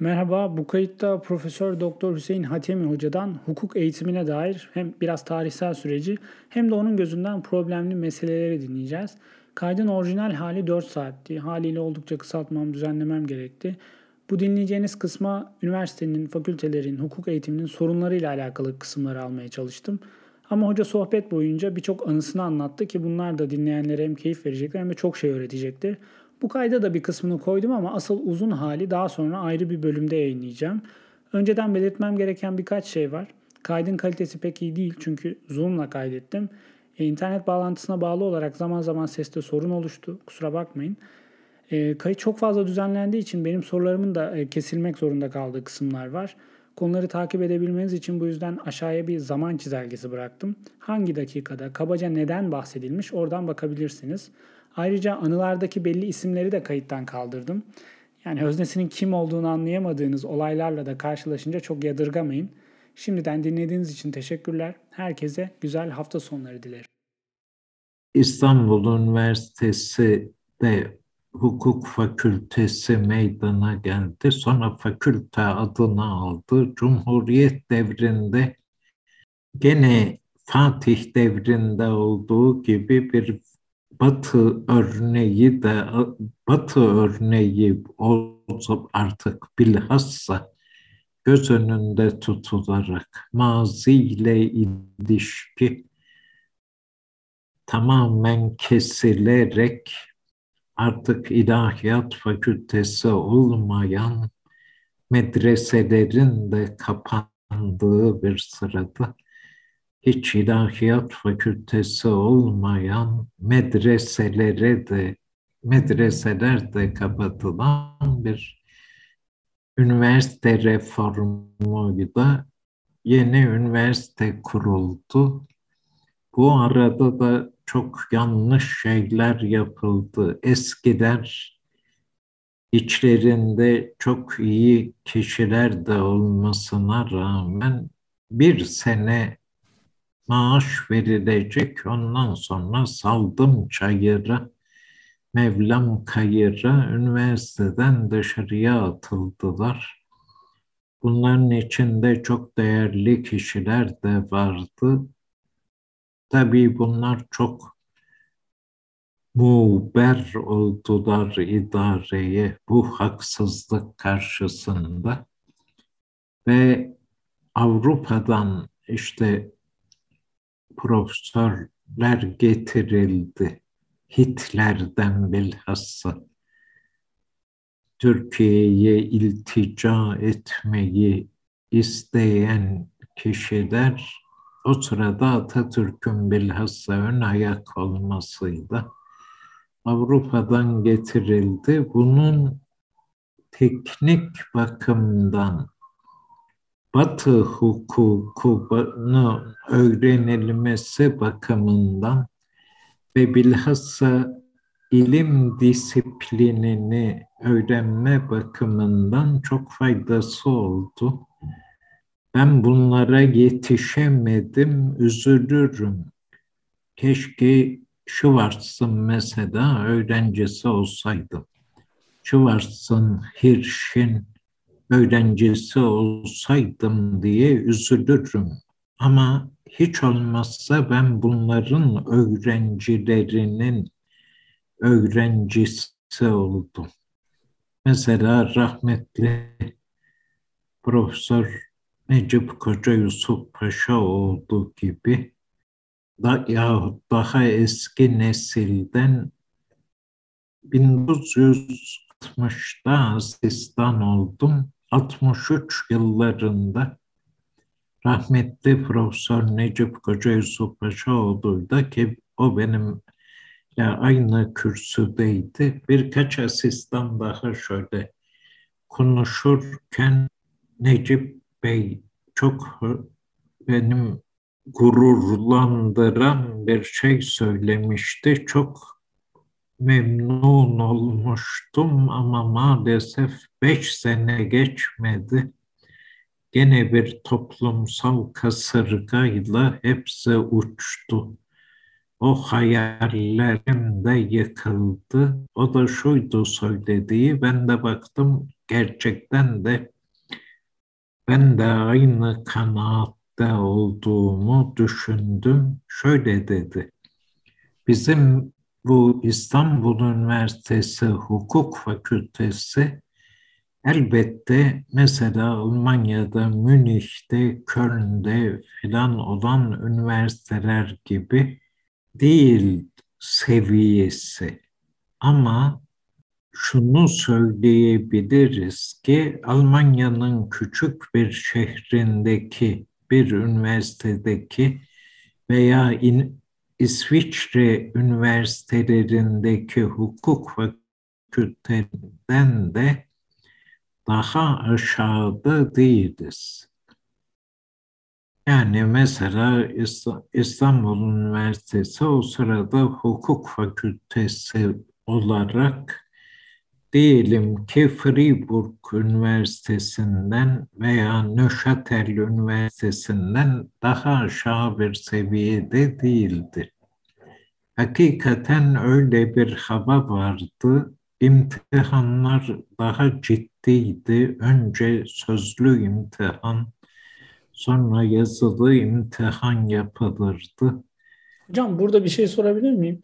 Merhaba, bu kayıtta Profesör Doktor Hüseyin Hatemi Hoca'dan hukuk eğitimine dair hem biraz tarihsel süreci hem de onun gözünden problemli meseleleri dinleyeceğiz. Kaydın orijinal hali 4 saatti. Haliyle oldukça kısaltmam, düzenlemem gerekti. Bu dinleyeceğiniz kısma üniversitenin, fakültelerin, hukuk eğitiminin sorunlarıyla alakalı kısımları almaya çalıştım. Ama hoca sohbet boyunca birçok anısını anlattı ki bunlar da dinleyenlere hem keyif verecekler hem de çok şey öğretecektir. Bu kayda da bir kısmını koydum ama asıl uzun hali daha sonra ayrı bir bölümde yayınlayacağım. Önceden belirtmem gereken birkaç şey var. Kaydın kalitesi pek iyi değil çünkü Zoom'la kaydettim. E, internet bağlantısına bağlı olarak zaman zaman seste sorun oluştu. Kusura bakmayın. E, kayıt çok fazla düzenlendiği için benim sorularımın da e, kesilmek zorunda kaldığı kısımlar var. Konuları takip edebilmeniz için bu yüzden aşağıya bir zaman çizelgesi bıraktım. Hangi dakikada, kabaca neden bahsedilmiş oradan bakabilirsiniz. Ayrıca anılardaki belli isimleri de kayıttan kaldırdım. Yani öznesinin kim olduğunu anlayamadığınız olaylarla da karşılaşınca çok yadırgamayın. Şimdiden dinlediğiniz için teşekkürler. Herkese güzel hafta sonları dilerim. İstanbul Üniversitesi de hukuk fakültesi meydana geldi. Sonra fakülte adını aldı. Cumhuriyet devrinde gene Fatih devrinde olduğu gibi bir Batı örneği de Batı örneği olsa artık bilhassa göz önünde tutularak maziyle ilişki tamamen kesilerek artık ilahiyat fakültesi olmayan medreselerin de kapandığı bir sırada hiç ilahiyat fakültesi olmayan medreselere de medreseler de kapatılan bir üniversite reformuyla yeni üniversite kuruldu. Bu arada da çok yanlış şeyler yapıldı. Eskiler içlerinde çok iyi kişiler de olmasına rağmen bir sene maaş verilecek. Ondan sonra saldım çayıra, Mevlam kayıra, üniversiteden dışarıya atıldılar. Bunların içinde çok değerli kişiler de vardı. Tabii bunlar çok muber oldular idareye bu haksızlık karşısında ve Avrupa'dan işte profesörler getirildi. Hitler'den bilhassa Türkiye'ye iltica etmeyi isteyen kişiler o sırada Atatürk'ün bilhassa ön ayak olmasıyla Avrupa'dan getirildi. Bunun teknik bakımdan Batı hukukunu öğrenilmesi bakımından ve bilhassa ilim disiplinini öğrenme bakımından çok faydası oldu. Ben bunlara yetişemedim, üzülürüm. Keşke Schwarz'ın mesela öğrencisi olsaydım. Schwarz'ın, Hirsch'in, öğrencisi olsaydım diye üzülürüm. Ama hiç olmazsa ben bunların öğrencilerinin öğrencisi oldum. Mesela rahmetli Profesör Necip Koca Yusuf Paşa olduğu gibi da, yahut daha eski nesilden 1960'da asistan oldum. 63 yıllarında rahmetli Profesör Necip Koca Yusuf Paşaoğlu'yla ki o benim ya aynı kürsüdeydi. Birkaç asistan daha şöyle konuşurken Necip Bey çok benim gururlandıran bir şey söylemişti. Çok memnun olmuştum ama maalesef beş sene geçmedi. Gene bir toplumsal kasırgayla hepsi uçtu. o hayallerim de yıkıldı. O da şuydu söylediği, ben de baktım gerçekten de ben de aynı kanaatte olduğumu düşündüm. Şöyle dedi, bizim bu İstanbul Üniversitesi Hukuk Fakültesi elbette mesela Almanya'da, Münih'te, Köln'de filan olan üniversiteler gibi değil seviyesi. Ama şunu söyleyebiliriz ki Almanya'nın küçük bir şehrindeki bir üniversitedeki veya in, İsviçre üniversitelerindeki hukuk fakülteden de daha aşağıda değiliz. Yani mesela İstanbul Üniversitesi o sırada hukuk fakültesi olarak diyelim ki Fribourg Üniversitesi'nden veya Neuchâtel Üniversitesi'nden daha aşağı bir seviyede değildi. Hakikaten öyle bir hava vardı. İmtihanlar daha ciddiydi. Önce sözlü imtihan, sonra yazılı imtihan yapılırdı. Hocam burada bir şey sorabilir miyim?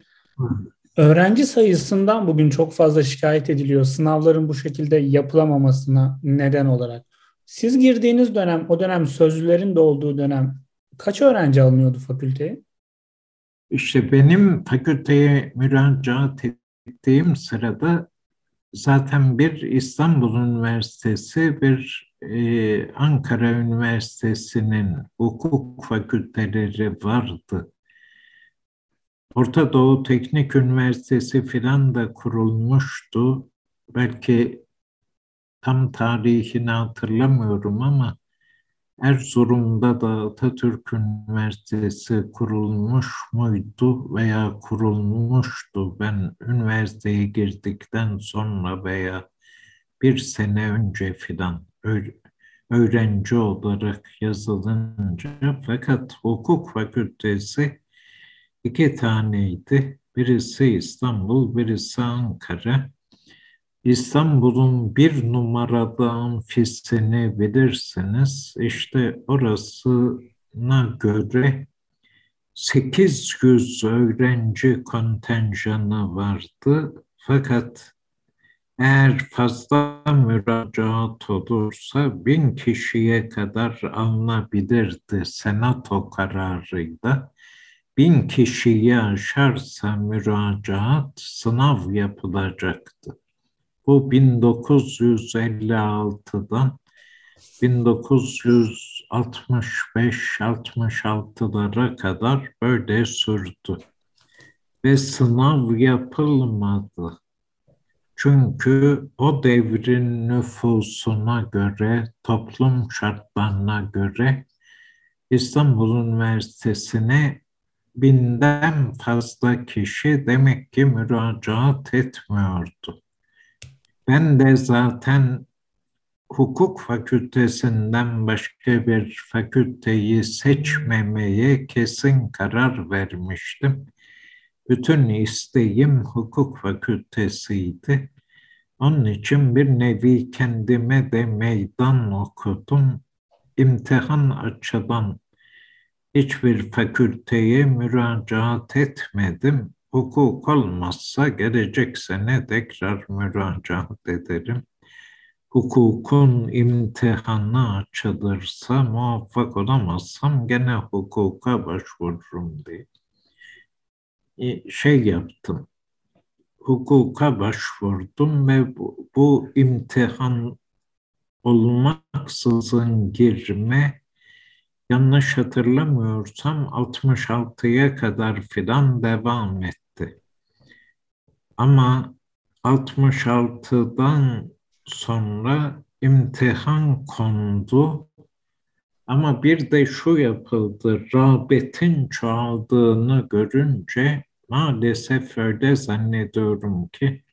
Öğrenci sayısından bugün çok fazla şikayet ediliyor. Sınavların bu şekilde yapılamamasına neden olarak. Siz girdiğiniz dönem, o dönem sözlülerin de olduğu dönem kaç öğrenci alınıyordu fakülteye? İşte benim fakülteye müracaat ettiğim sırada zaten bir İstanbul Üniversitesi, bir e, Ankara Üniversitesi'nin hukuk fakülteleri vardı. Orta Doğu Teknik Üniversitesi filan da kurulmuştu. Belki tam tarihini hatırlamıyorum ama Erzurum'da da Atatürk Üniversitesi kurulmuş muydu veya kurulmuştu. Ben üniversiteye girdikten sonra veya bir sene önce filan öğrenci olarak yazılınca fakat hukuk fakültesi iki taneydi. Birisi İstanbul, birisi Ankara. İstanbul'un bir numarada amfisini bilirsiniz. İşte orasına göre 800 öğrenci kontenjanı vardı. Fakat eğer fazla müracaat olursa bin kişiye kadar alınabilirdi senato kararıyla bin kişiyi aşarsa müracaat sınav yapılacaktı. Bu 1956'dan 1965-66'lara kadar böyle sürdü. Ve sınav yapılmadı. Çünkü o devrin nüfusuna göre, toplum şartlarına göre İstanbul Üniversitesi'ne binden fazla kişi demek ki müracaat etmiyordu. Ben de zaten hukuk fakültesinden başka bir fakülteyi seçmemeye kesin karar vermiştim. Bütün isteğim hukuk fakültesiydi. Onun için bir nevi kendime de meydan okudum. İmtihan açıdan hiçbir fakülteye müracaat etmedim. Hukuk olmazsa gelecek sene tekrar müracaat ederim. Hukukun imtihanı açılırsa muvaffak olamazsam gene hukuka başvururum diye. E, şey yaptım. Hukuka başvurdum ve bu, bu imtihan olmaksızın girme yanlış hatırlamıyorsam 66'ya kadar filan devam etti. Ama 66'dan sonra imtihan kondu ama bir de şu yapıldı, rağbetin çoğaldığını görünce maalesef öyle zannediyorum ki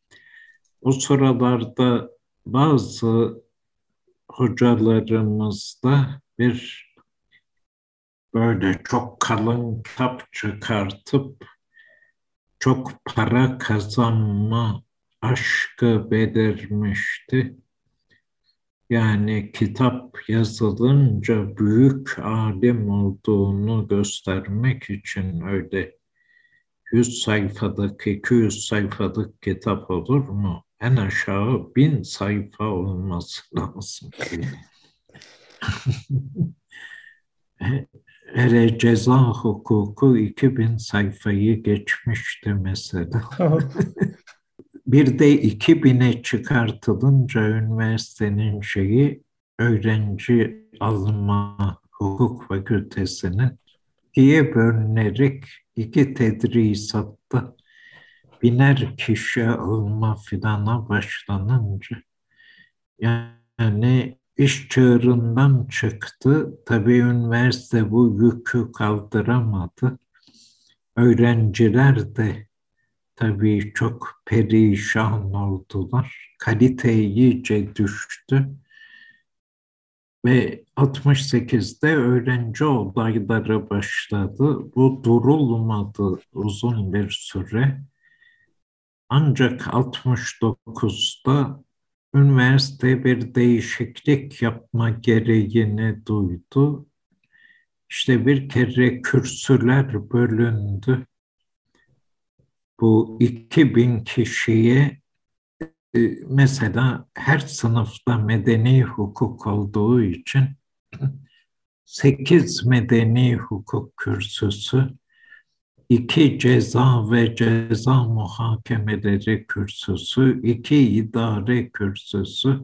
o sıralarda bazı hocalarımızda bir böyle çok kalın kitap çıkartıp çok para kazanma aşkı belirmişti. Yani kitap yazılınca büyük alim olduğunu göstermek için öyle 100 sayfalık, 200 sayfalık kitap olur mu? En aşağı bin sayfa olması lazım. Hele ceza hukuku 2000 sayfayı geçmişti mesela. bir de 2000'e çıkartılınca üniversitenin şeyi öğrenci alma hukuk fakültesinin ikiye bölünerek iki tedrisatta biner kişi alma filana başlanınca yani iş çığırından çıktı. Tabii üniversite bu yükü kaldıramadı. Öğrenciler de tabii çok perişan oldular. Kalite iyice düştü. Ve 68'de öğrenci olayları başladı. Bu durulmadı uzun bir süre. Ancak 69'da üniversite bir değişiklik yapma gereğini duydu. İşte bir kere kürsüler bölündü. Bu 2000 kişiye e, mesela her sınıfta medeni hukuk olduğu için 8 medeni hukuk kürsüsü, iki ceza ve ceza muhakemeleri kürsüsü, iki idare kürsüsü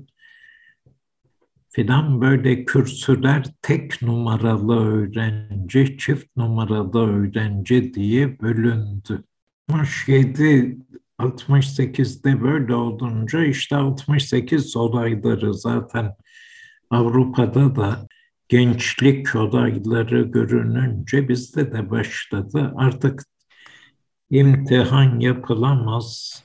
filan böyle kürsüler tek numaralı öğrenci, çift numaralı öğrenci diye bölündü. 67 68'de böyle olunca işte 68 olayları zaten Avrupa'da da gençlik olayları görününce bizde de başladı. Artık imtihan yapılamaz,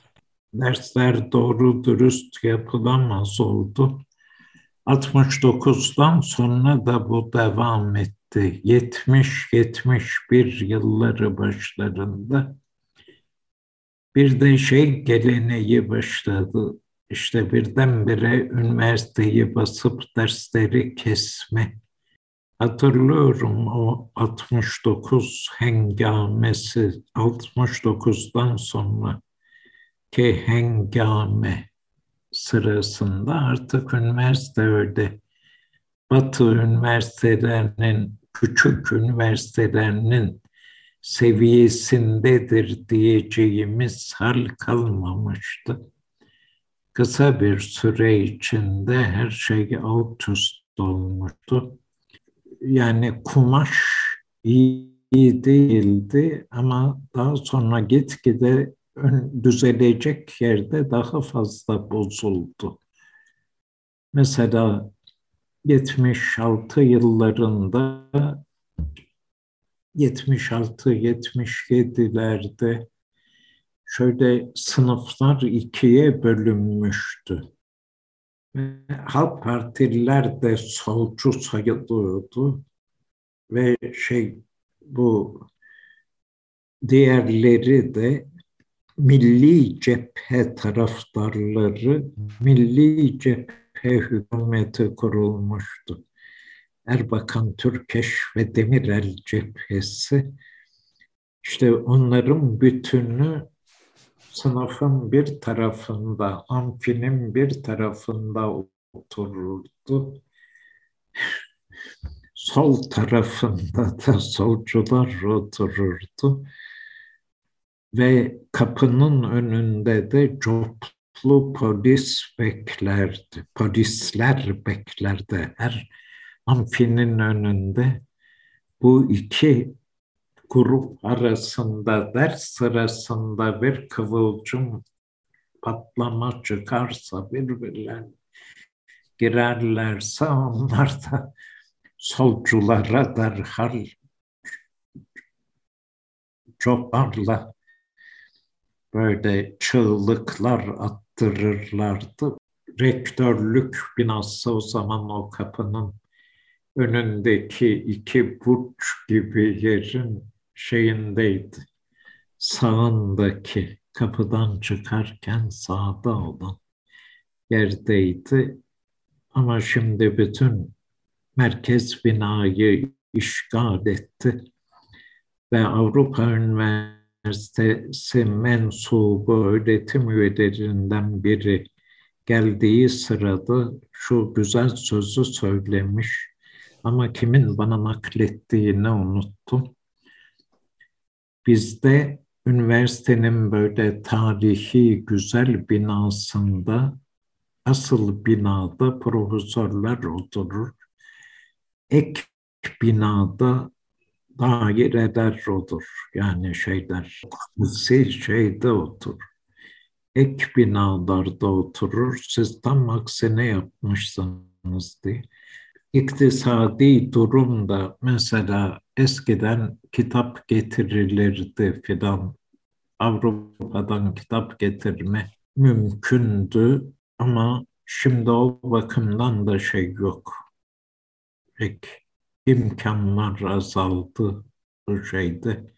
dersler doğru dürüst yapılamaz oldu. 69'dan sonra da bu devam etti. 70-71 yılları başlarında bir de şey geleneği başladı. İşte birdenbire üniversiteyi basıp dersleri kesme. Hatırlıyorum o 69 hengamesi, 69'dan sonra ki hengame sırasında artık üniversite öyle. Batı üniversitelerinin, küçük üniversitelerinin seviyesindedir diyeceğimiz hal kalmamıştı. Kısa bir süre içinde her şey alt üst olmuştu. Yani kumaş iyi değildi ama daha sonra gitgide düzelecek yerde daha fazla bozuldu. Mesela 76 yıllarında 76-77'lerde şöyle sınıflar ikiye bölünmüştü. Halk partililer de solcu sayılıyordu ve şey bu diğerleri de milli cephe taraftarları milli cephe hükümeti kurulmuştu. Erbakan Türkeş ve Demirel cephesi işte onların bütünü sınıfın bir tarafında, amfinin bir tarafında otururdu. Sol tarafında da solcular otururdu. Ve kapının önünde de coplu polis beklerdi. Polisler beklerdi. Her amfinin önünde bu iki grup arasında ders sırasında bir kıvılcım patlama çıkarsa birbirlerine girerlerse onlar da solculara derhal çobarla böyle çığlıklar attırırlardı. Rektörlük binası o zaman o kapının önündeki iki burç gibi yerin şeyindeydi. sağındaki kapıdan çıkarken sağda olan yerdeydi. Ama şimdi bütün merkez binayı işgal etti ve Avrupa Üniversitesi mensubu öğretim üyelerinden biri geldiği sırada şu güzel sözü söylemiş ama kimin bana naklettiğini unuttum. Bizde üniversitenin böyle tarihi güzel binasında asıl binada profesörler oturur. Ek binada daireler olur. Yani şeyler, kursi şeyde oturur. Ek binalarda oturur. Siz tam aksine yapmışsınız diye. İktisadi durumda mesela eskiden kitap getirilirdi filan. Avrupa'dan kitap getirme mümkündü ama şimdi o bakımdan da şey yok. Pek imkanlar azaldı bu şeyde.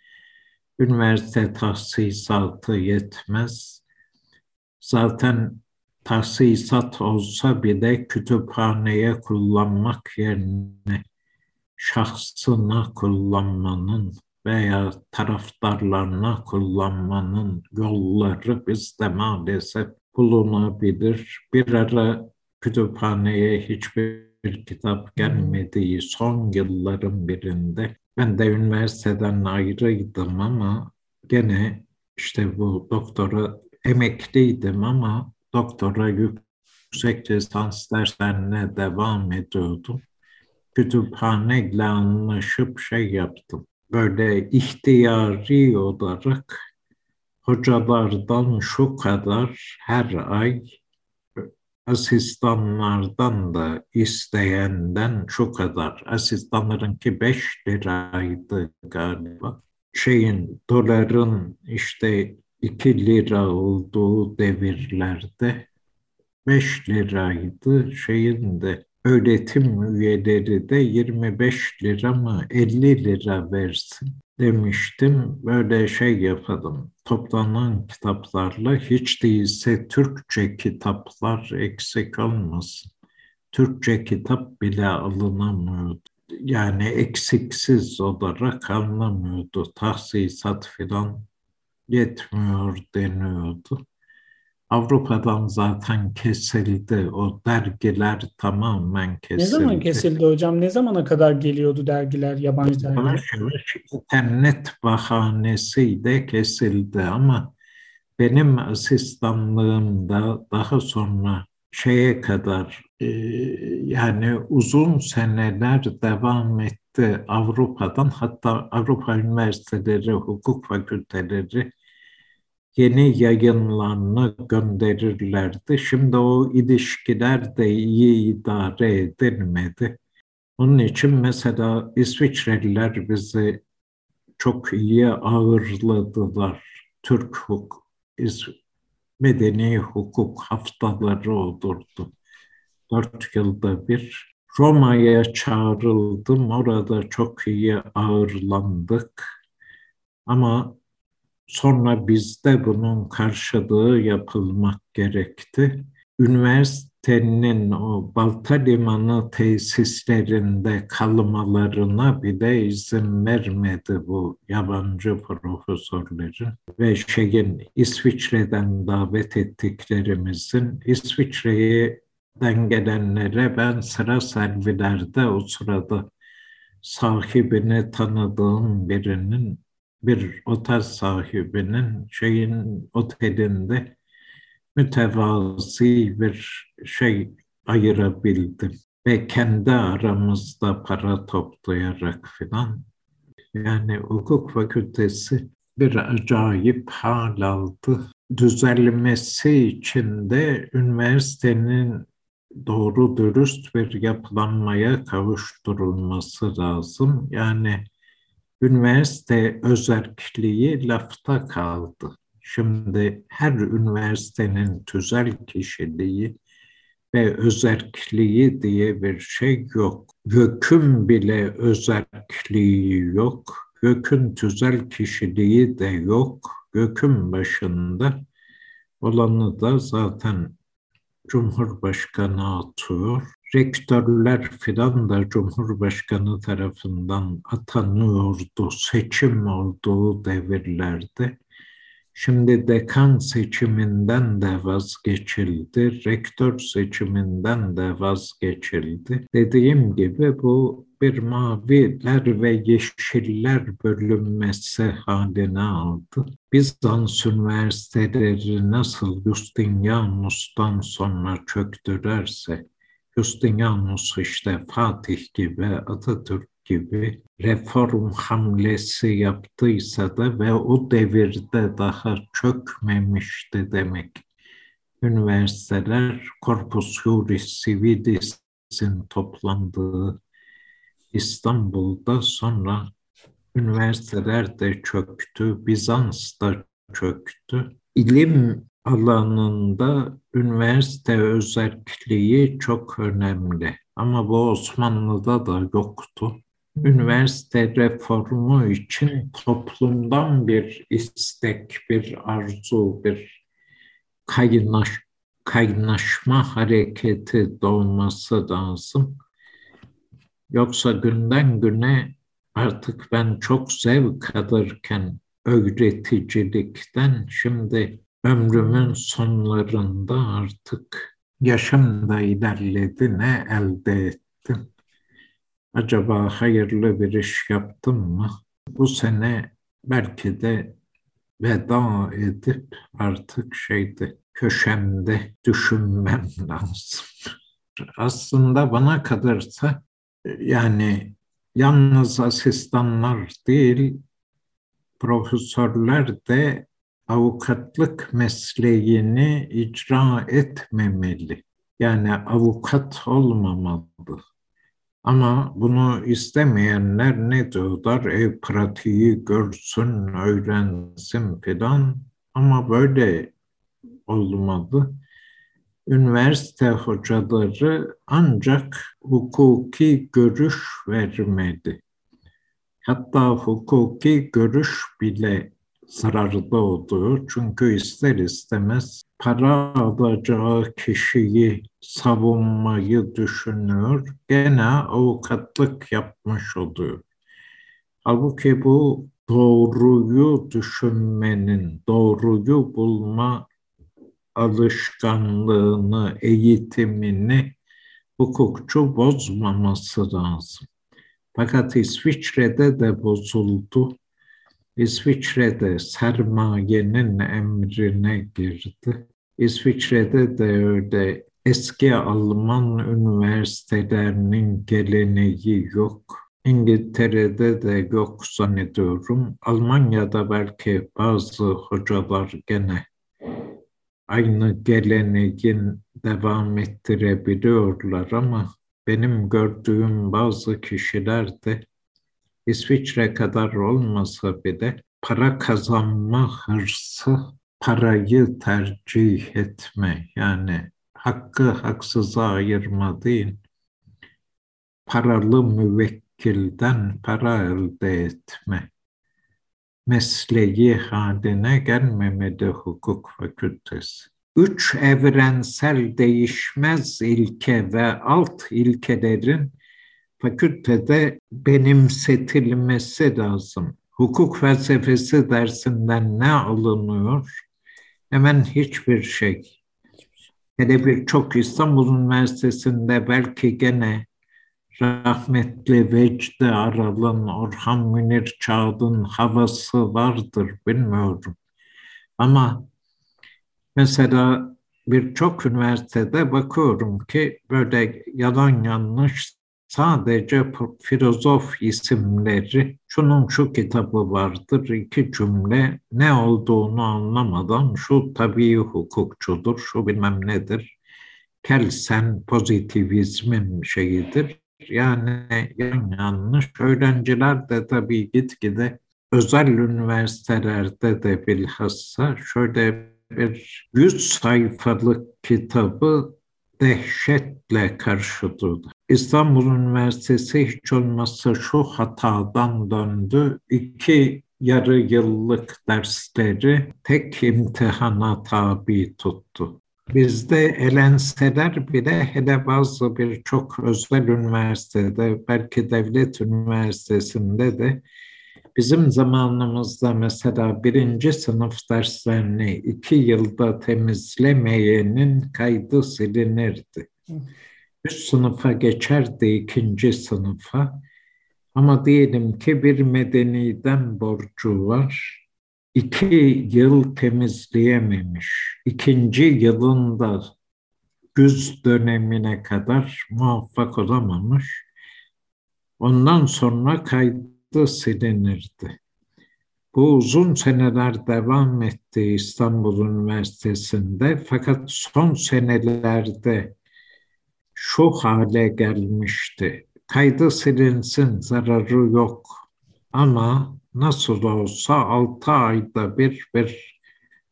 Üniversite tahsisatı yetmez. Zaten tahsisat olsa bile kütüphaneye kullanmak yerine şahsına kullanmanın veya taraftarlarına kullanmanın yolları bizde maalesef bulunabilir. Bir ara kütüphaneye hiçbir kitap gelmediği son yılların birinde ben de üniversiteden ayrıydım ama gene işte bu doktora emekliydim ama doktora yüksek lisans derslerine devam ediyordum. Kütüphaneyle anlaşıp şey yaptım. Böyle ihtiyari olarak hocalardan şu kadar her ay asistanlardan da isteyenden şu kadar. Asistanlarınki beş liraydı galiba. Şeyin, doların işte iki lira olduğu devirlerde beş liraydı. Şeyin de öğretim üyeleri de 25 lira mı 50 lira versin demiştim. Böyle şey yapalım. Toplanan kitaplarla hiç değilse Türkçe kitaplar eksik olmasın. Türkçe kitap bile alınamıyordu. Yani eksiksiz olarak alınamıyordu. Tahsisat filan yetmiyor deniyordu. Avrupa'dan zaten kesildi. O dergiler tamamen kesildi. Ne zaman kesildi hocam? Ne zamana kadar geliyordu dergiler, yabancı dergiler? Yavaş yavaş internet bahanesiyle kesildi ama benim asistanlığımda daha sonra şeye kadar yani uzun seneler devam etti Avrupa'dan hatta Avrupa üniversiteleri, hukuk fakülteleri yeni yayınlarını gönderirlerdi. Şimdi o ilişkiler de iyi idare edilmedi. Onun için mesela İsviçreliler bizi çok iyi ağırladılar. Türk hukuk, medeni hukuk haftaları olurdu. Dört yılda bir. Roma'ya çağrıldım. Orada çok iyi ağırlandık. Ama Sonra bizde bunun karşılığı yapılmak gerekti. Üniversitenin o Balta Limanı tesislerinde kalmalarına bile izin vermedi bu yabancı profesörlerin ve şeyin İsviçre'den davet ettiklerimizin İsviçre'den gelenlere ben sıra servilerde o sırada sahibini tanıdığım birinin bir otel sahibinin şeyin otelinde mütevazi bir şey ayırabildim. Ve kendi aramızda para toplayarak filan. Yani hukuk fakültesi bir acayip hal aldı. Düzelmesi için de üniversitenin doğru dürüst bir yapılanmaya kavuşturulması lazım. Yani üniversite özerkliği lafta kaldı. Şimdi her üniversitenin tüzel kişiliği ve özerkliği diye bir şey yok. Gökün bile özerkliği yok. Gök'ün tüzel kişiliği de yok. Gök'ün başında olanı da zaten Cumhurbaşkanı atıyor. Rektörler filan da Cumhurbaşkanı tarafından atanıyordu seçim olduğu devirlerde. Şimdi dekan seçiminden de vazgeçildi, rektör seçiminden de vazgeçildi. Dediğim gibi bu bir maviler ve yeşiller bölünmesi haline aldı. Bizans üniversiteleri nasıl Justinianus'tan sonra çöktürerse, Justinianus işte Fatih gibi, Atatürk gibi reform hamlesi yaptıysa da ve o devirde daha çökmemişti demek. Üniversiteler Corpus Juris Civilis'in toplandığı İstanbul'da sonra üniversiteler de çöktü, Bizans da çöktü. İlim alanında üniversite özelliği çok önemli. Ama bu Osmanlı'da da yoktu üniversite reformu için toplumdan bir istek, bir arzu, bir kaynaş, kaynaşma hareketi doğması lazım. Yoksa günden güne artık ben çok zevk alırken öğreticilikten şimdi ömrümün sonlarında artık yaşım da ilerledi ne elde ettim acaba hayırlı bir iş yaptım mı? Bu sene belki de veda edip artık şeyde köşemde düşünmem lazım. Aslında bana kalırsa yani yalnız asistanlar değil profesörler de avukatlık mesleğini icra etmemeli. Yani avukat olmamalı. Ama bunu istemeyenler ne diyorlar? E, pratiği görsün, öğrensin filan. Ama böyle olmadı. Üniversite hocaları ancak hukuki görüş vermedi. Hatta hukuki görüş bile zararlı oluyor. Çünkü ister istemez para alacağı kişiyi savunmayı düşünüyor. Gene avukatlık yapmış oluyor. Halbuki bu doğruyu düşünmenin, doğruyu bulma alışkanlığını, eğitimini hukukçu bozmaması lazım. Fakat İsviçre'de de bozuldu. İsviçre'de sermayenin emrine girdi. İsviçre'de de öyle eski Alman üniversitelerinin geleneği yok. İngiltere'de de yok zannediyorum. Almanya'da belki bazı hocalar gene aynı geleneğin devam ettirebiliyorlar ama benim gördüğüm bazı kişiler de İsviçre kadar olmasa bile para kazanma hırsı, parayı tercih etme yani hakkı haksıza ayırma değil, paralı müvekkilden para elde etme mesleği haline gelmemeli hukuk fakültesi. Üç evrensel değişmez ilke ve alt ilkelerin fakültede benimsetilmesi lazım. Hukuk felsefesi dersinden ne alınıyor? Hemen hiçbir şey. Hele birçok İstanbul Üniversitesi'nde belki gene rahmetli Vecdi Aral'ın, Orhan Münir Çağ'ın havası vardır bilmiyorum. Ama mesela birçok üniversitede bakıyorum ki böyle yalan yanlış sadece filozof isimleri, şunun şu kitabı vardır, iki cümle ne olduğunu anlamadan şu tabii hukukçudur, şu bilmem nedir, Kelsen pozitivizmin şeyidir. Yani yan yanlış. Öğrenciler de tabii gitgide özel üniversitelerde de bilhassa şöyle bir yüz sayfalık kitabı dehşetle karşı. İstanbul Üniversitesi hiç olmazsa şu hatadan döndü. İki yarı yıllık dersleri tek imtihana tabi tuttu. Bizde elenseler bile hele bazı birçok özel üniversitede, belki devlet üniversitesinde de bizim zamanımızda mesela birinci sınıf derslerini iki yılda temizlemeyenin kaydı silinirdi. Üst sınıfa geçerdi ikinci sınıfa. Ama diyelim ki bir medeniden borcu var iki yıl temizleyememiş. İkinci yılında güz dönemine kadar muvaffak olamamış. Ondan sonra kaydı silinirdi. Bu uzun seneler devam etti İstanbul Üniversitesi'nde fakat son senelerde şu hale gelmişti. Kaydı silinsin, zararı yok. Ama nasıl olsa altı ayda bir bir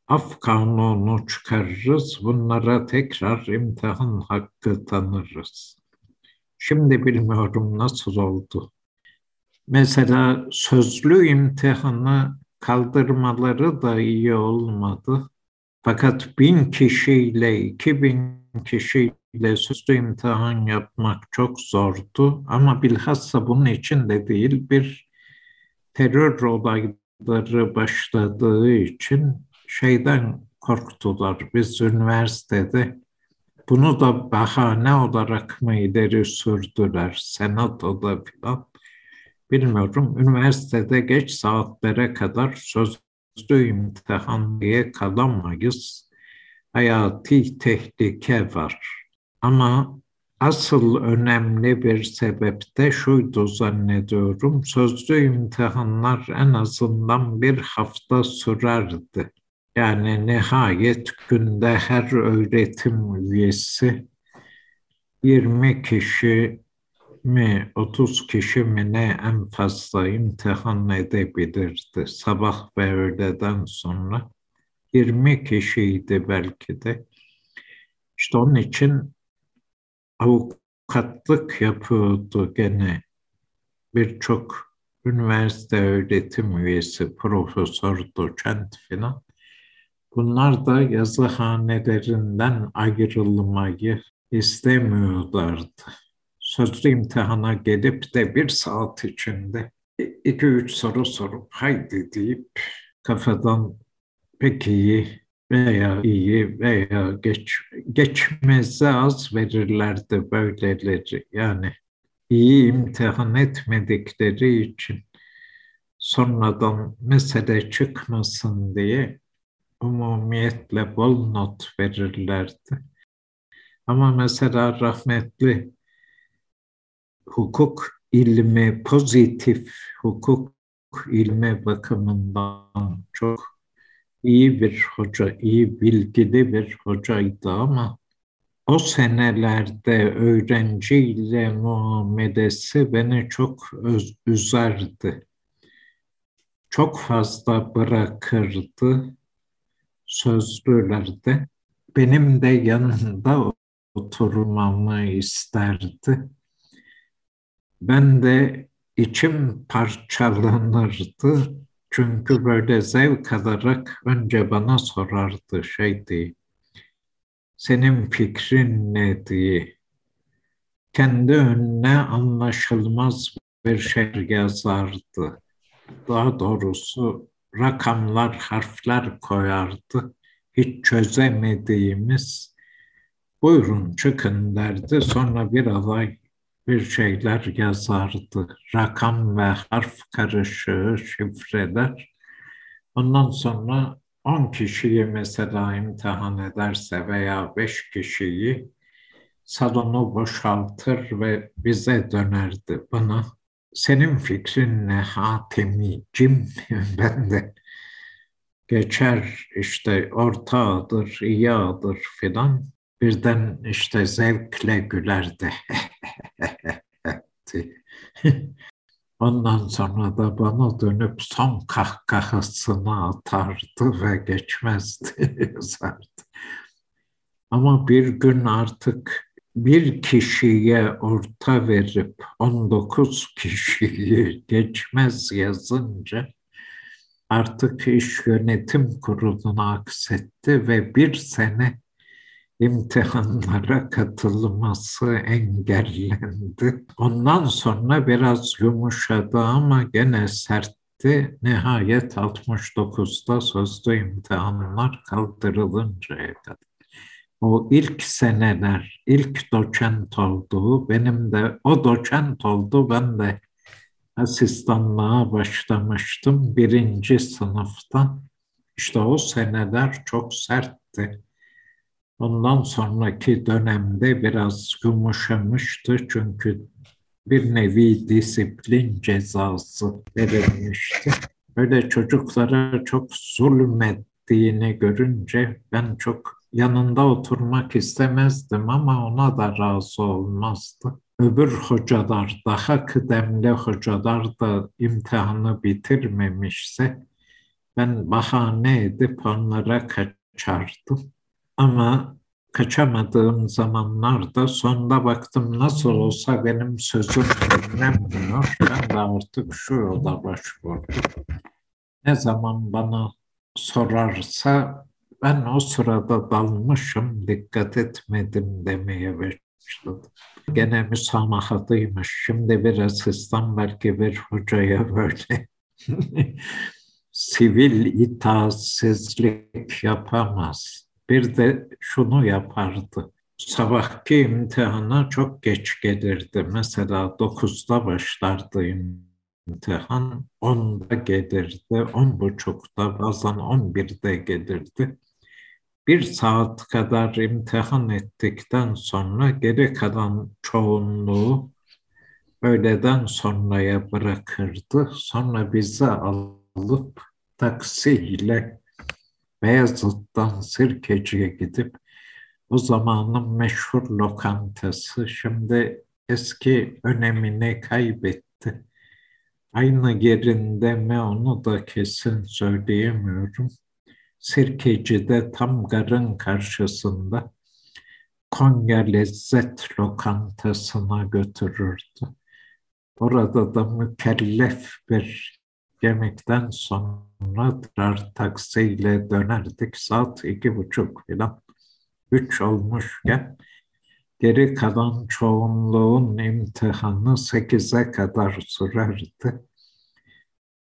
af kanunu çıkarırız. Bunlara tekrar imtihan hakkı tanırız. Şimdi bilmiyorum nasıl oldu. Mesela sözlü imtihanı kaldırmaları da iyi olmadı. Fakat bin kişiyle, iki bin kişiyle sözlü imtihan yapmak çok zordu. Ama bilhassa bunun için de değil bir terör olayları başladığı için şeyden korktular. Biz üniversitede bunu da bahane olarak mı ileri sürdüler senatoda filan bilmiyorum. Üniversitede geç saatlere kadar sözlü imtihan diye kalamayız. Hayati tehlike var. Ama Asıl önemli bir sebep de şuydu zannediyorum. Sözlü imtihanlar en azından bir hafta sürerdi. Yani nihayet günde her öğretim üyesi 20 kişi mi 30 kişi mi ne en fazla imtihan edebilirdi sabah ve öğleden sonra. 20 kişiydi belki de. İşte onun için avukatlık yapıyordu gene birçok üniversite öğretim üyesi, profesör, doçent filan. Bunlar da yazıhanelerinden ayrılmayı istemiyorlardı. Sözlü imtihana gelip de bir saat içinde iki üç soru sorup haydi deyip kafadan pek iyi veya iyi veya geç, geçmeze az verirlerdi böyleleri. Yani iyi imtihan etmedikleri için sonradan mesele çıkmasın diye umumiyetle bol not verirlerdi. Ama mesela rahmetli hukuk ilmi, pozitif hukuk ilmi bakımından çok iyi bir hoca, iyi bilgili bir hocaydı ama o senelerde öğrenciyle muamelesi beni çok üzerdi. Çok fazla bırakırdı sözlülerde. Benim de yanında oturmamı isterdi. Ben de içim parçalanırdı. Çünkü böyle zevk alarak önce bana sorardı şey diye. Senin fikrin ne diye. Kendi önüne anlaşılmaz bir şey yazardı. Daha doğrusu rakamlar, harfler koyardı. Hiç çözemediğimiz buyurun çıkın derdi. Sonra bir alay bir şeyler yazardı. Rakam ve harf karışığı, şifreler. Ondan sonra 10 kişiyi mesela imtihan ederse veya 5 kişiyi salonu boşaltır ve bize dönerdi bana. Senin fikrin ne Hatemicim? ben de geçer işte ortağıdır, iyadır filan. Birden işte zevkle gülerdi. Ondan sonra da bana dönüp son kahkahasını atardı ve geçmezdi yazardı. Ama bir gün artık bir kişiye orta verip 19 kişiyi geçmez yazınca artık iş yönetim kuruluna aksetti ve bir sene imtihanlara katılması engellendi. Ondan sonra biraz yumuşadı ama gene sertti. Nihayet 69'da sözlü imtihanlar kaldırılıncaya kadar. O ilk seneler, ilk doçent olduğu, benim de o doçent oldu, ben de asistanlığa başlamıştım birinci sınıfta. İşte o seneler çok sertti. Ondan sonraki dönemde biraz yumuşamıştı çünkü bir nevi disiplin cezası verilmişti. Böyle çocuklara çok zulmettiğini görünce ben çok yanında oturmak istemezdim ama ona da razı olmazdı. Öbür hocalar, daha kıdemli hocalar da imtihanı bitirmemişse ben bahane edip onlara kaçardım. Ama kaçamadığım zamanlarda sonunda baktım nasıl olsa benim sözüm dinlenmiyor. Ben de artık şu yola başvurdum. Ne zaman bana sorarsa ben o sırada dalmışım, dikkat etmedim demeye başladım. Gene müsamahalıymış. Şimdi bir asistan belki bir hocaya böyle sivil itaatsizlik yapamaz bir de şunu yapardı. Sabahki imtihana çok geç gelirdi. Mesela dokuzda başlardı imtihan, onda gelirdi, on buçukta bazen on birde gelirdi. Bir saat kadar imtihan ettikten sonra geri kalan çoğunluğu öğleden sonraya bırakırdı. Sonra bizi alıp taksiyle Beyazıt'tan Sirkeci'ye gidip o zamanın meşhur lokantası şimdi eski önemini kaybetti. Aynı yerinde mi onu da kesin söyleyemiyorum. Sirkeci'de tam garın karşısında Konya Lezzet Lokantası'na götürürdü. Orada da mükellef bir yemekten sonra tırar taksiyle dönerdik. Saat iki buçuk falan. Üç olmuşken geri kalan çoğunluğun imtihanı sekize kadar sürerdi.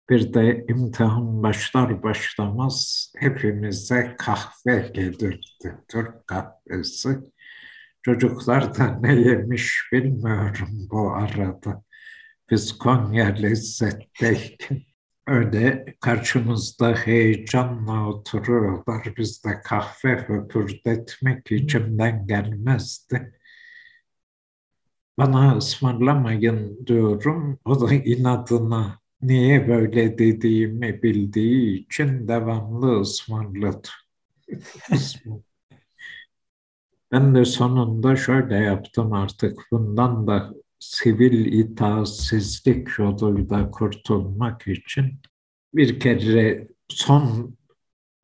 Bir de imtihan başlar başlamaz hepimize kahve gelirdi, Türk kahvesi. Çocuklar da ne yemiş bilmiyorum bu arada. Biz Konya lezzetteyken öyle karşımızda heyecanla oturuyorlar. Biz de kahve höpürdetmek içimden gelmezdi. Bana ısmarlamayın diyorum. O da inadına niye böyle dediğimi bildiği için devamlı ısmarladı. ben de sonunda şöyle yaptım artık bundan da sivil itaatsizlik yoluyla kurtulmak için bir kere son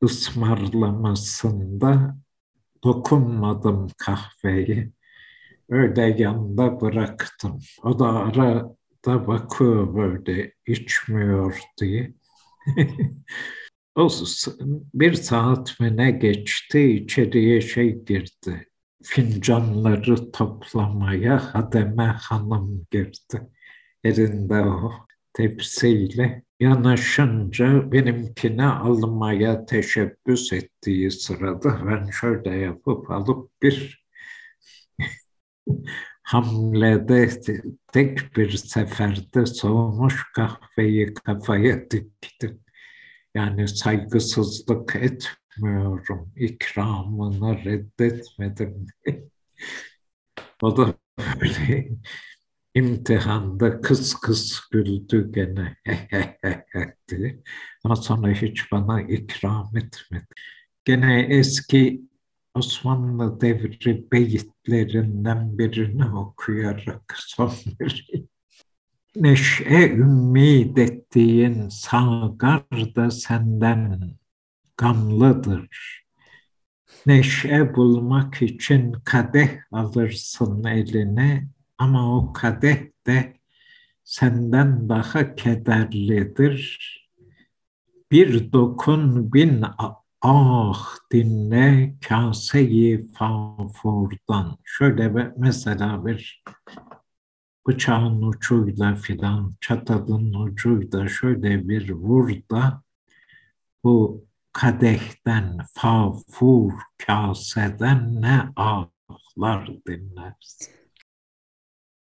ısmarlamasında dokunmadım kahveyi. Öyle yanında bıraktım. O da arada bakıyor böyle içmiyor diye. bir saat mi ne geçti içeriye şey girdi fincanları toplamaya Hademe Hanım girdi. Elinde o tepsiyle yanaşınca benimkine almaya teşebbüs ettiği sırada ben şöyle yapıp alıp bir hamlede tek bir seferde soğumuş kahveyi kafaya diktim. Yani saygısızlık et etmiyorum, ikramını reddetmedim. o da böyle imtihanda kıs kıs güldü gene. Ama sonra hiç bana ikram etmedi. Gene eski Osmanlı devri beyitlerinden birini okuyarak son vereyim. Neşe ümmid ettiğin sağgar da senden gamlıdır. Neşe bulmak için kadeh alırsın eline ama o kadeh de senden daha kederlidir. Bir dokun bin ah dinle kaseyi fafurdan. Şöyle mesela bir bıçağın ucuyla filan çatalın ucuyla şöyle bir vur da bu kadehten, fafur kaseden ne ahlar dinlersin.